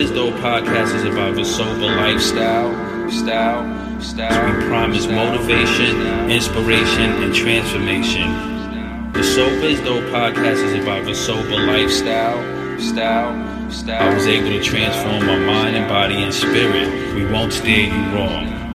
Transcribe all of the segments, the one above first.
This though podcast is about the sober lifestyle, style, style. We promise motivation, inspiration, and transformation. The Sober is Dope podcast is about the sober lifestyle, style, style. I was able to transform my mind and body and spirit. We won't steer you wrong.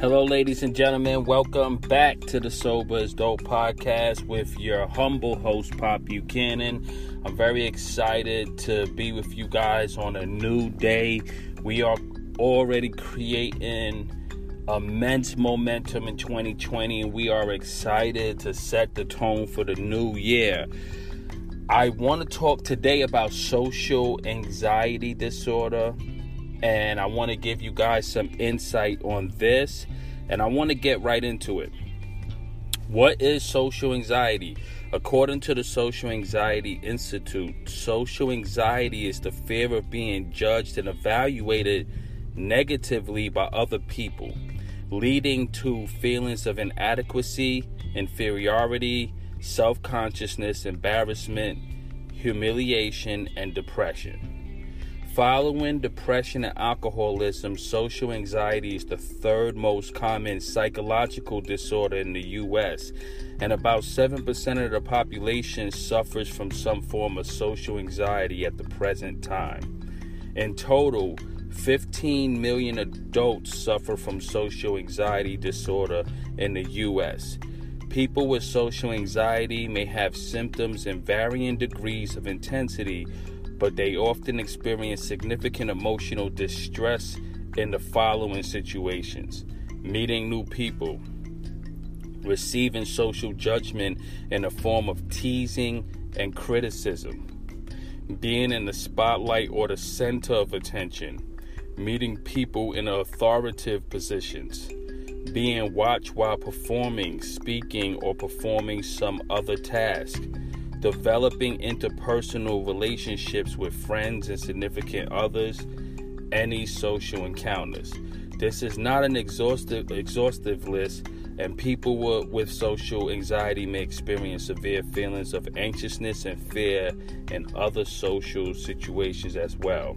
Hello, ladies and gentlemen. Welcome back to the Sober is Dope podcast with your humble host, Pop Buchanan. I'm very excited to be with you guys on a new day. We are already creating immense momentum in 2020, and we are excited to set the tone for the new year. I want to talk today about social anxiety disorder and I want to give you guys some insight on this, and I want to get right into it. What is social anxiety? According to the Social Anxiety Institute, social anxiety is the fear of being judged and evaluated negatively by other people, leading to feelings of inadequacy, inferiority, self consciousness, embarrassment, humiliation, and depression. Following depression and alcoholism, social anxiety is the third most common psychological disorder in the US, and about 7% of the population suffers from some form of social anxiety at the present time. In total, 15 million adults suffer from social anxiety disorder in the US. People with social anxiety may have symptoms in varying degrees of intensity but they often experience significant emotional distress in the following situations. Meeting new people, receiving social judgment in the form of teasing and criticism, being in the spotlight or the center of attention, meeting people in authoritative positions, being watched while performing, speaking, or performing some other task developing interpersonal relationships with friends and significant others, any social encounters. This is not an exhaustive exhaustive list, and people with social anxiety may experience severe feelings of anxiousness and fear in other social situations as well.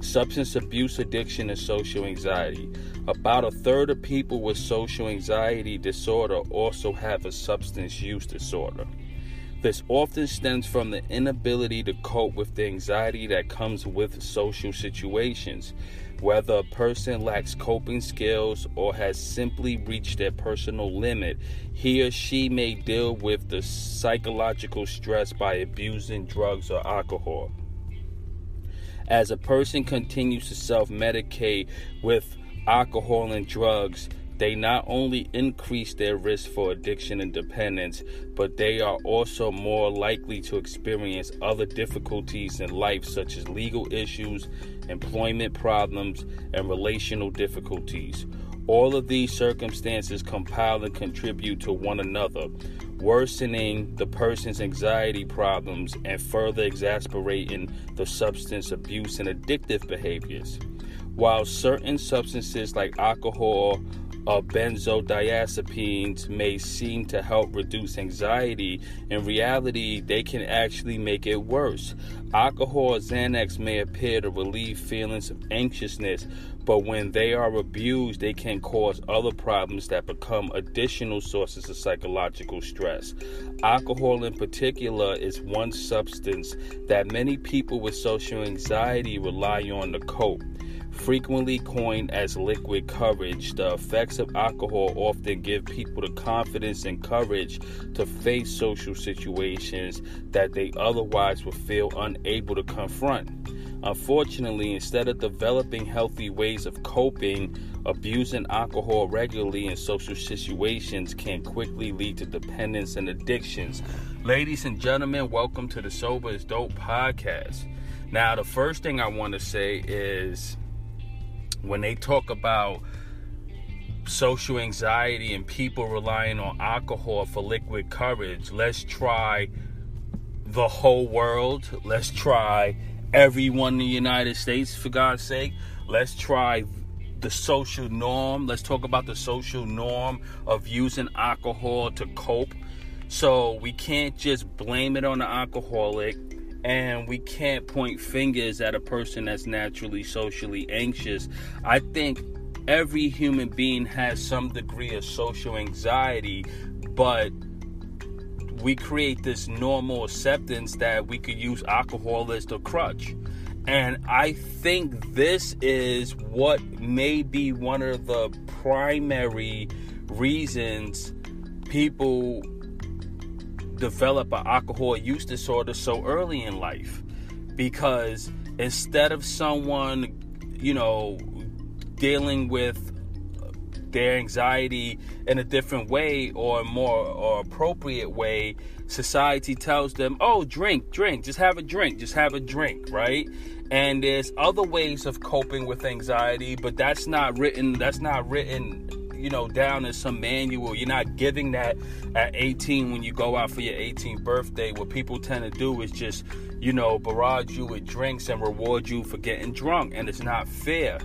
Substance abuse addiction and social anxiety. About a third of people with social anxiety disorder also have a substance use disorder. This often stems from the inability to cope with the anxiety that comes with social situations. Whether a person lacks coping skills or has simply reached their personal limit, he or she may deal with the psychological stress by abusing drugs or alcohol. As a person continues to self medicate with alcohol and drugs, they not only increase their risk for addiction and dependence, but they are also more likely to experience other difficulties in life, such as legal issues, employment problems, and relational difficulties. All of these circumstances compile and contribute to one another, worsening the person's anxiety problems and further exasperating the substance abuse and addictive behaviors. While certain substances like alcohol uh, benzodiazepines may seem to help reduce anxiety, in reality, they can actually make it worse. Alcohol or Xanax may appear to relieve feelings of anxiousness, but when they are abused, they can cause other problems that become additional sources of psychological stress. Alcohol, in particular, is one substance that many people with social anxiety rely on to cope. Frequently coined as liquid courage, the effects of alcohol often give people the confidence and courage to face social situations that they otherwise would feel unable to confront. Unfortunately, instead of developing healthy ways of coping, abusing alcohol regularly in social situations can quickly lead to dependence and addictions. Ladies and gentlemen, welcome to the Sober is Dope podcast. Now, the first thing I want to say is when they talk about social anxiety and people relying on alcohol for liquid courage, let's try the whole world. Let's try everyone in the United States, for God's sake. Let's try the social norm. Let's talk about the social norm of using alcohol to cope. So we can't just blame it on the alcoholic and we can't point fingers at a person that's naturally socially anxious. I think every human being has some degree of social anxiety, but we create this normal acceptance that we could use alcohol as the crutch. And I think this is what may be one of the primary reasons people develop an alcohol use disorder so early in life. Because instead of someone, you know, dealing with their anxiety in a different way or more or appropriate way society tells them oh drink drink just have a drink just have a drink right and there's other ways of coping with anxiety but that's not written that's not written you know down in some manual. You're not giving that at 18 when you go out for your 18th birthday. What people tend to do is just you know barrage you with drinks and reward you for getting drunk and it's not fair.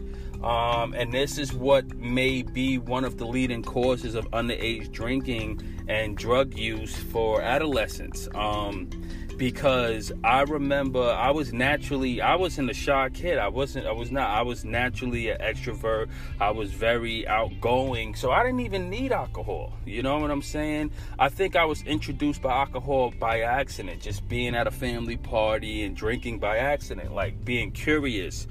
Um, and this is what may be one of the leading causes of underage drinking and drug use for adolescents. Um, because I remember I was naturally I wasn't a shy kid. I wasn't I was not I was naturally an extrovert. I was very outgoing. So I didn't even need alcohol. You know what I'm saying? I think I was introduced by alcohol by accident, just being at a family party and drinking by accident, like being curious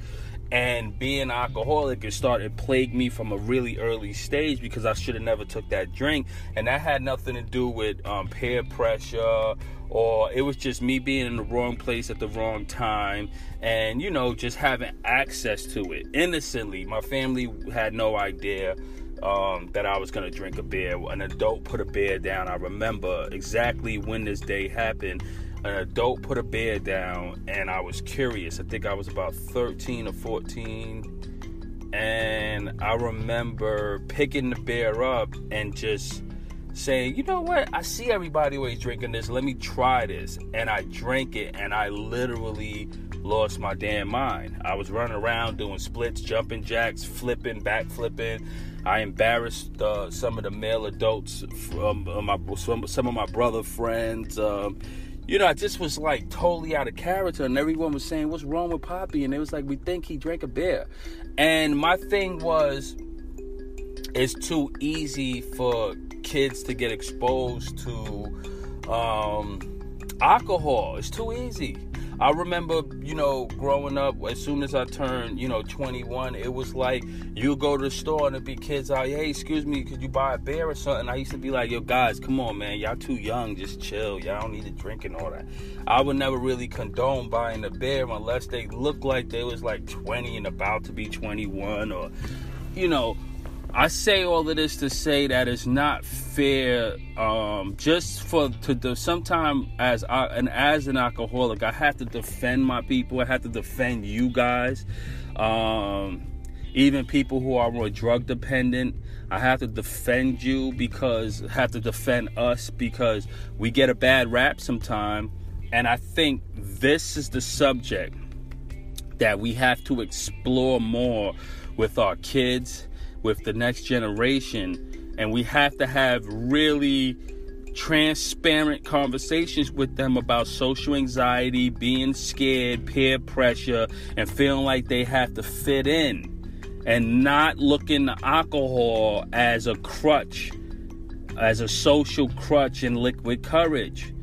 and being alcoholic it started plague me from a really early stage because I should have never took that drink and that had nothing to do with um, peer pressure or it was just me being in the wrong place at the wrong time and you know just having access to it innocently my family had no idea um, that I was gonna drink a beer. An adult put a beer down. I remember exactly when this day happened an adult put a bed down and I was curious. I think I was about 13 or 14. And I remember picking the bear up and just saying, you know what? I see everybody always drinking this. Let me try this. And I drank it and I literally lost my damn mind. I was running around doing splits, jumping jacks, flipping, back flipping. I embarrassed uh, some of the male adults from uh, my some, some of my brother friends. Um, you know, I just was like totally out of character, and everyone was saying, "What's wrong with Poppy?" And it was like, "We think he drank a beer." And my thing was, it's too easy for kids to get exposed to um, alcohol. It's too easy. I remember, you know, growing up, as soon as I turned, you know, 21, it was like you go to the store and it'd be kids out, hey, excuse me, could you buy a beer or something? I used to be like, yo, guys, come on, man, y'all too young, just chill. Y'all don't need to drink and all that. I would never really condone buying a beer unless they looked like they was like 20 and about to be 21 or, you know, I say all of this to say that it's not fair. Um, just for to do sometime as I, and as an alcoholic, I have to defend my people. I have to defend you guys, um, even people who are more drug dependent. I have to defend you because have to defend us because we get a bad rap sometime, and I think this is the subject that we have to explore more with our kids with the next generation. And we have to have really transparent conversations with them about social anxiety, being scared, peer pressure, and feeling like they have to fit in and not looking at alcohol as a crutch, as a social crutch and liquid courage.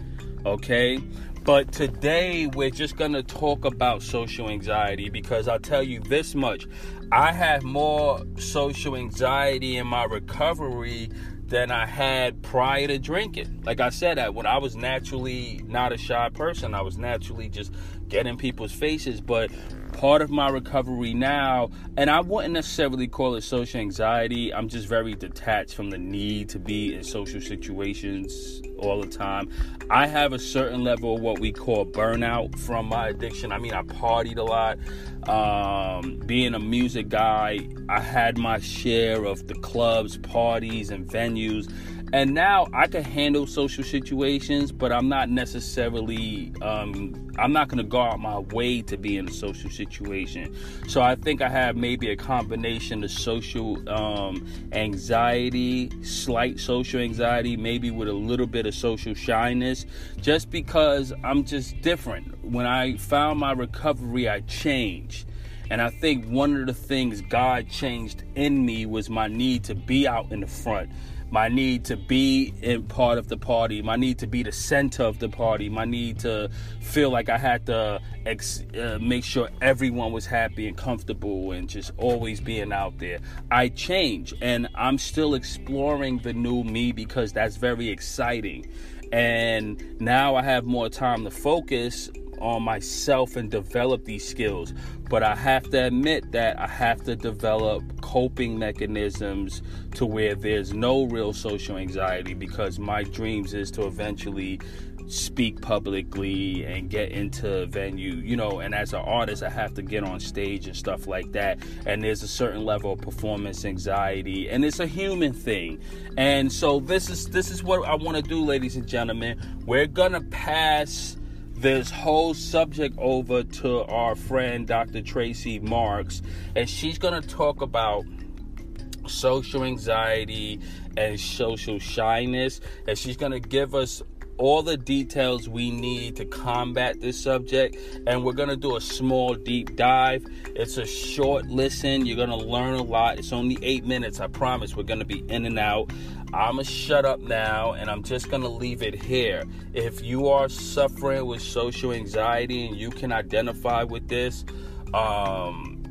Okay? But today we're just going to talk about social anxiety because I'll tell you this much. I had more social anxiety in my recovery than I had prior to drinking. Like I said, that when I was naturally not a shy person, I was naturally just getting people's faces. But part of my recovery now, and I wouldn't necessarily call it social anxiety. I'm just very detached from the need to be in social situations all the time. I have a certain level of what we call burnout from my addiction. I mean, I partied a lot. Um, being a music guy, I had my share of the clubs, parties, and venues and now I can handle social situations, but I'm not necessarily um, I'm not gonna go out my way to be in a social situation. So I think I have maybe a combination of social um, anxiety, slight social anxiety, maybe with a little bit of social shyness, just because I'm just different. When I found my recovery, I changed. And I think one of the things God changed in me was my need to be out in the front my need to be in part of the party, my need to be the center of the party, my need to feel like I had to ex- uh, make sure everyone was happy and comfortable and just always being out there. I change and I'm still exploring the new me because that's very exciting. And now I have more time to focus on myself and develop these skills. But I have to admit that I have to develop coping mechanisms to where there's no real social anxiety because my dreams is to eventually speak publicly and get into a venue you know and as an artist i have to get on stage and stuff like that. And there's a certain level of performance anxiety and it's a human thing. And so this is this is what i want to do ladies and gentlemen. We're gonna pass this whole subject over to our friend Dr. Tracy Marks, and she's going to talk about social anxiety and social shyness, and she's going to give us all the details we need to combat this subject and we're going to do a small deep dive. It's a short listen. You're going to learn a lot. It's only eight minutes. I promise we're going to be in and out. I'm going to shut up now and I'm just going to leave it here. If you are suffering with social anxiety and you can identify with this, um,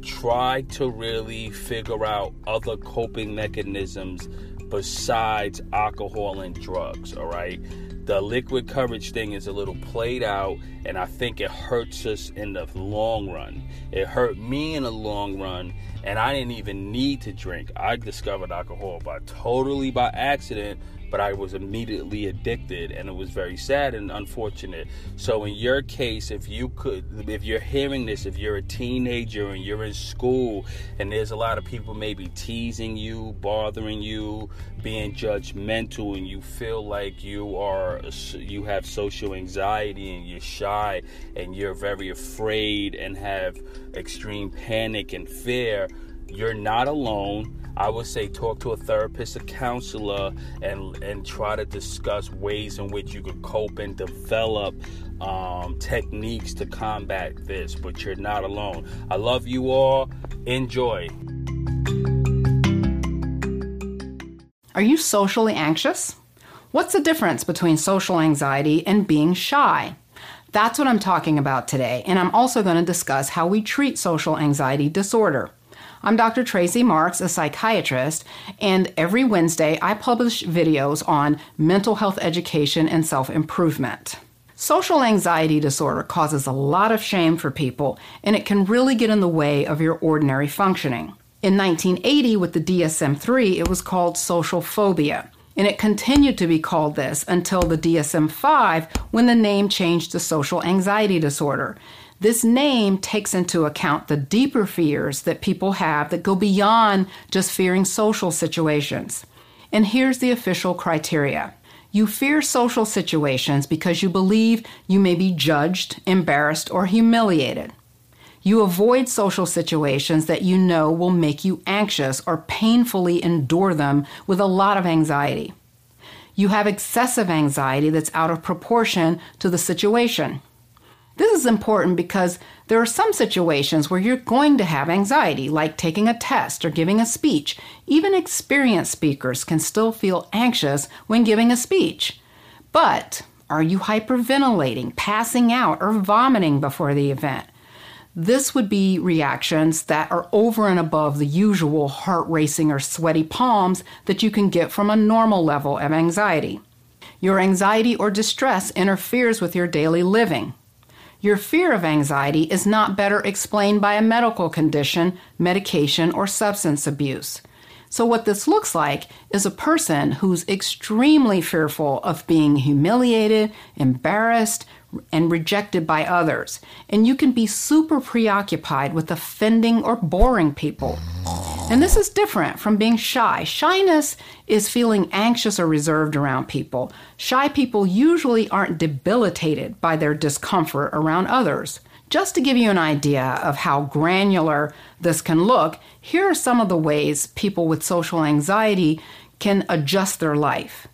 try to really figure out other coping mechanisms besides alcohol and drugs, all right? The liquid courage thing is a little played out, and I think it hurts us in the long run. It hurt me in the long run, and I didn't even need to drink. I discovered alcohol by totally by accident but I was immediately addicted and it was very sad and unfortunate. So in your case, if you could if you're hearing this, if you're a teenager and you're in school and there's a lot of people maybe teasing you, bothering you, being judgmental and you feel like you are you have social anxiety and you're shy and you're very afraid and have extreme panic and fear, you're not alone I would say talk to a therapist, a counselor, and and try to discuss ways in which you could cope and develop um, techniques to combat this. But you're not alone. I love you all. Enjoy. Are you socially anxious? What's the difference between social anxiety and being shy? That's what I'm talking about today, and I'm also going to discuss how we treat social anxiety disorder. I'm Dr. Tracy Marks, a psychiatrist, and every Wednesday I publish videos on mental health education and self improvement. Social anxiety disorder causes a lot of shame for people, and it can really get in the way of your ordinary functioning. In 1980, with the DSM 3, it was called social phobia, and it continued to be called this until the DSM 5 when the name changed to social anxiety disorder. This name takes into account the deeper fears that people have that go beyond just fearing social situations. And here's the official criteria. You fear social situations because you believe you may be judged, embarrassed, or humiliated. You avoid social situations that you know will make you anxious or painfully endure them with a lot of anxiety. You have excessive anxiety that's out of proportion to the situation. This is important because there are some situations where you're going to have anxiety, like taking a test or giving a speech. Even experienced speakers can still feel anxious when giving a speech. But are you hyperventilating, passing out, or vomiting before the event? This would be reactions that are over and above the usual heart racing or sweaty palms that you can get from a normal level of anxiety. Your anxiety or distress interferes with your daily living. Your fear of anxiety is not better explained by a medical condition, medication, or substance abuse. So, what this looks like is a person who's extremely fearful of being humiliated, embarrassed, and rejected by others. And you can be super preoccupied with offending or boring people. And this is different from being shy. Shyness is feeling anxious or reserved around people. Shy people usually aren't debilitated by their discomfort around others. Just to give you an idea of how granular this can look, here are some of the ways people with social anxiety can adjust their life.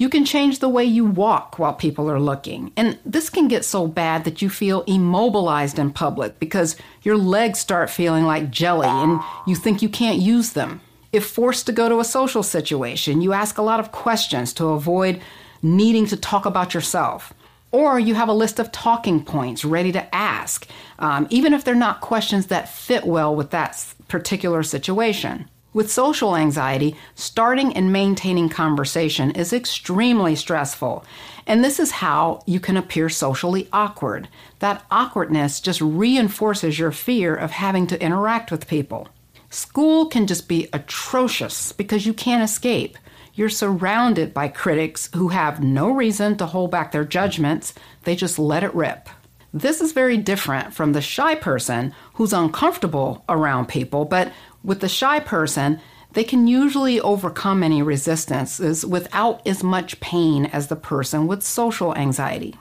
You can change the way you walk while people are looking. And this can get so bad that you feel immobilized in public because your legs start feeling like jelly and you think you can't use them. If forced to go to a social situation, you ask a lot of questions to avoid needing to talk about yourself. Or you have a list of talking points ready to ask, um, even if they're not questions that fit well with that particular situation. With social anxiety, starting and maintaining conversation is extremely stressful. And this is how you can appear socially awkward. That awkwardness just reinforces your fear of having to interact with people. School can just be atrocious because you can't escape. You're surrounded by critics who have no reason to hold back their judgments, they just let it rip. This is very different from the shy person who's uncomfortable around people, but with the shy person, they can usually overcome any resistances without as much pain as the person with social anxiety.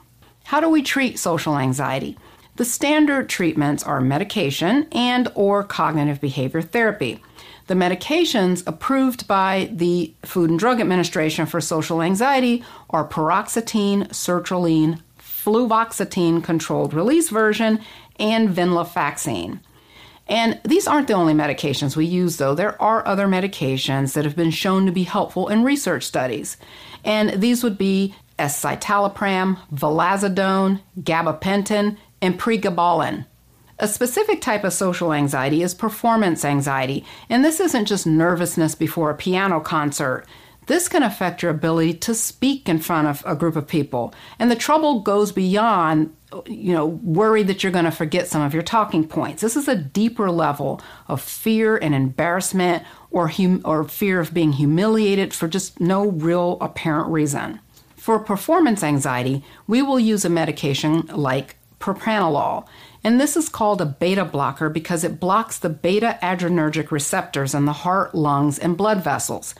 How do we treat social anxiety? The standard treatments are medication and or cognitive behavior therapy. The medications approved by the Food and Drug Administration for social anxiety are paroxetine, sertraline, fluvoxamine controlled release version, and venlafaxine. And these aren't the only medications we use, though. There are other medications that have been shown to be helpful in research studies. And these would be escitalopram, vilazodone, gabapentin, and pregabalin. A specific type of social anxiety is performance anxiety, and this isn't just nervousness before a piano concert. This can affect your ability to speak in front of a group of people. And the trouble goes beyond, you know, worry that you're going to forget some of your talking points. This is a deeper level of fear and embarrassment or, hum- or fear of being humiliated for just no real apparent reason. For performance anxiety, we will use a medication like propranolol. And this is called a beta blocker because it blocks the beta adrenergic receptors in the heart, lungs, and blood vessels.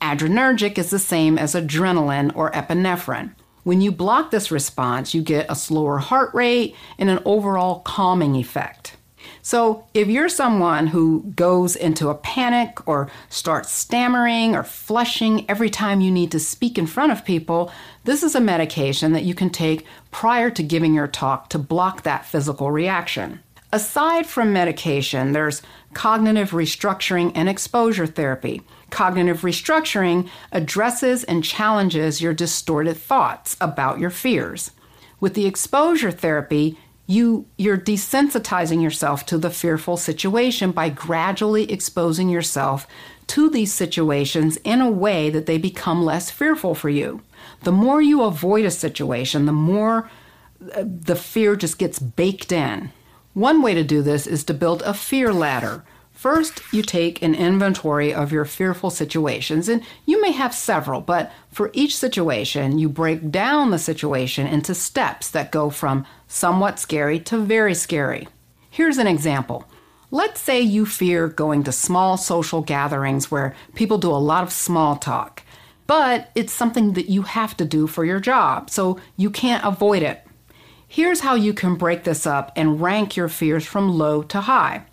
Adrenergic is the same as adrenaline or epinephrine. When you block this response, you get a slower heart rate and an overall calming effect. So, if you're someone who goes into a panic or starts stammering or flushing every time you need to speak in front of people, this is a medication that you can take prior to giving your talk to block that physical reaction. Aside from medication, there's cognitive restructuring and exposure therapy. Cognitive restructuring addresses and challenges your distorted thoughts about your fears. With the exposure therapy, you you're desensitizing yourself to the fearful situation by gradually exposing yourself to these situations in a way that they become less fearful for you. The more you avoid a situation, the more uh, the fear just gets baked in. One way to do this is to build a fear ladder First, you take an inventory of your fearful situations, and you may have several, but for each situation, you break down the situation into steps that go from somewhat scary to very scary. Here's an example. Let's say you fear going to small social gatherings where people do a lot of small talk, but it's something that you have to do for your job, so you can't avoid it. Here's how you can break this up and rank your fears from low to high.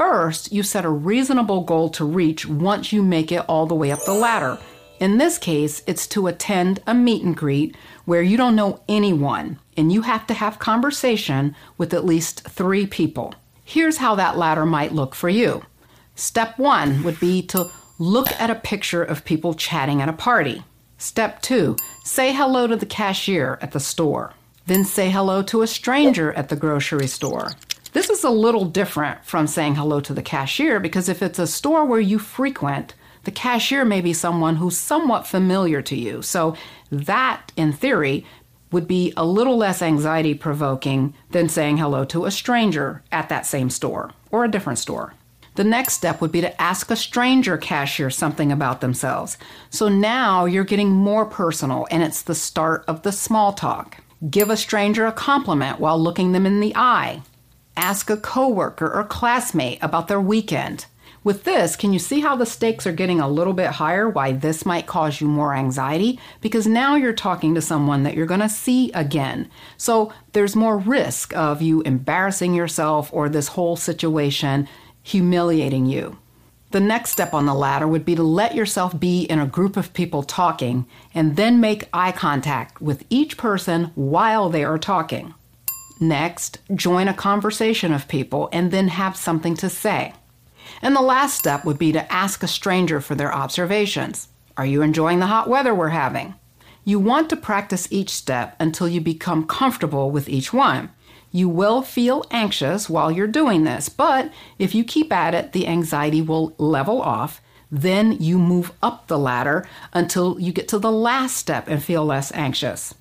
First, you set a reasonable goal to reach once you make it all the way up the ladder. In this case, it's to attend a meet and greet where you don't know anyone and you have to have conversation with at least three people. Here's how that ladder might look for you. Step one would be to look at a picture of people chatting at a party. Step two, say hello to the cashier at the store. Then say hello to a stranger at the grocery store. This is a little different from saying hello to the cashier because if it's a store where you frequent, the cashier may be someone who's somewhat familiar to you. So, that in theory would be a little less anxiety provoking than saying hello to a stranger at that same store or a different store. The next step would be to ask a stranger cashier something about themselves. So now you're getting more personal and it's the start of the small talk. Give a stranger a compliment while looking them in the eye. Ask a coworker or classmate about their weekend. With this, can you see how the stakes are getting a little bit higher? Why this might cause you more anxiety? Because now you're talking to someone that you're going to see again. So there's more risk of you embarrassing yourself or this whole situation humiliating you. The next step on the ladder would be to let yourself be in a group of people talking and then make eye contact with each person while they are talking. Next, join a conversation of people and then have something to say. And the last step would be to ask a stranger for their observations. Are you enjoying the hot weather we're having? You want to practice each step until you become comfortable with each one. You will feel anxious while you're doing this, but if you keep at it, the anxiety will level off. Then you move up the ladder until you get to the last step and feel less anxious.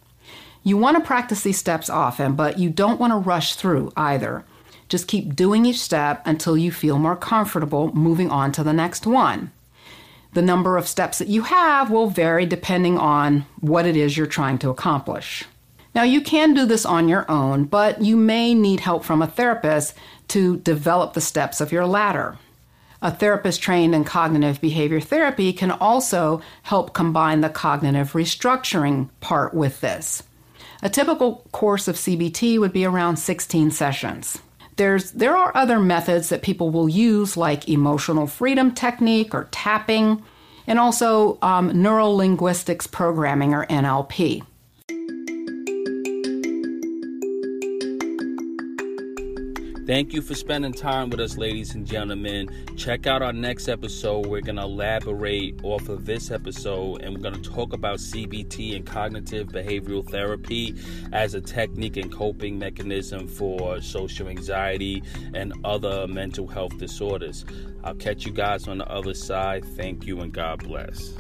You want to practice these steps often, but you don't want to rush through either. Just keep doing each step until you feel more comfortable moving on to the next one. The number of steps that you have will vary depending on what it is you're trying to accomplish. Now, you can do this on your own, but you may need help from a therapist to develop the steps of your ladder. A therapist trained in cognitive behavior therapy can also help combine the cognitive restructuring part with this. A typical course of CBT would be around 16 sessions. There's, there are other methods that people will use, like emotional freedom technique or tapping, and also um, neuro linguistics programming or NLP. Thank you for spending time with us, ladies and gentlemen. Check out our next episode. We're going to elaborate off of this episode and we're going to talk about CBT and cognitive behavioral therapy as a technique and coping mechanism for social anxiety and other mental health disorders. I'll catch you guys on the other side. Thank you and God bless.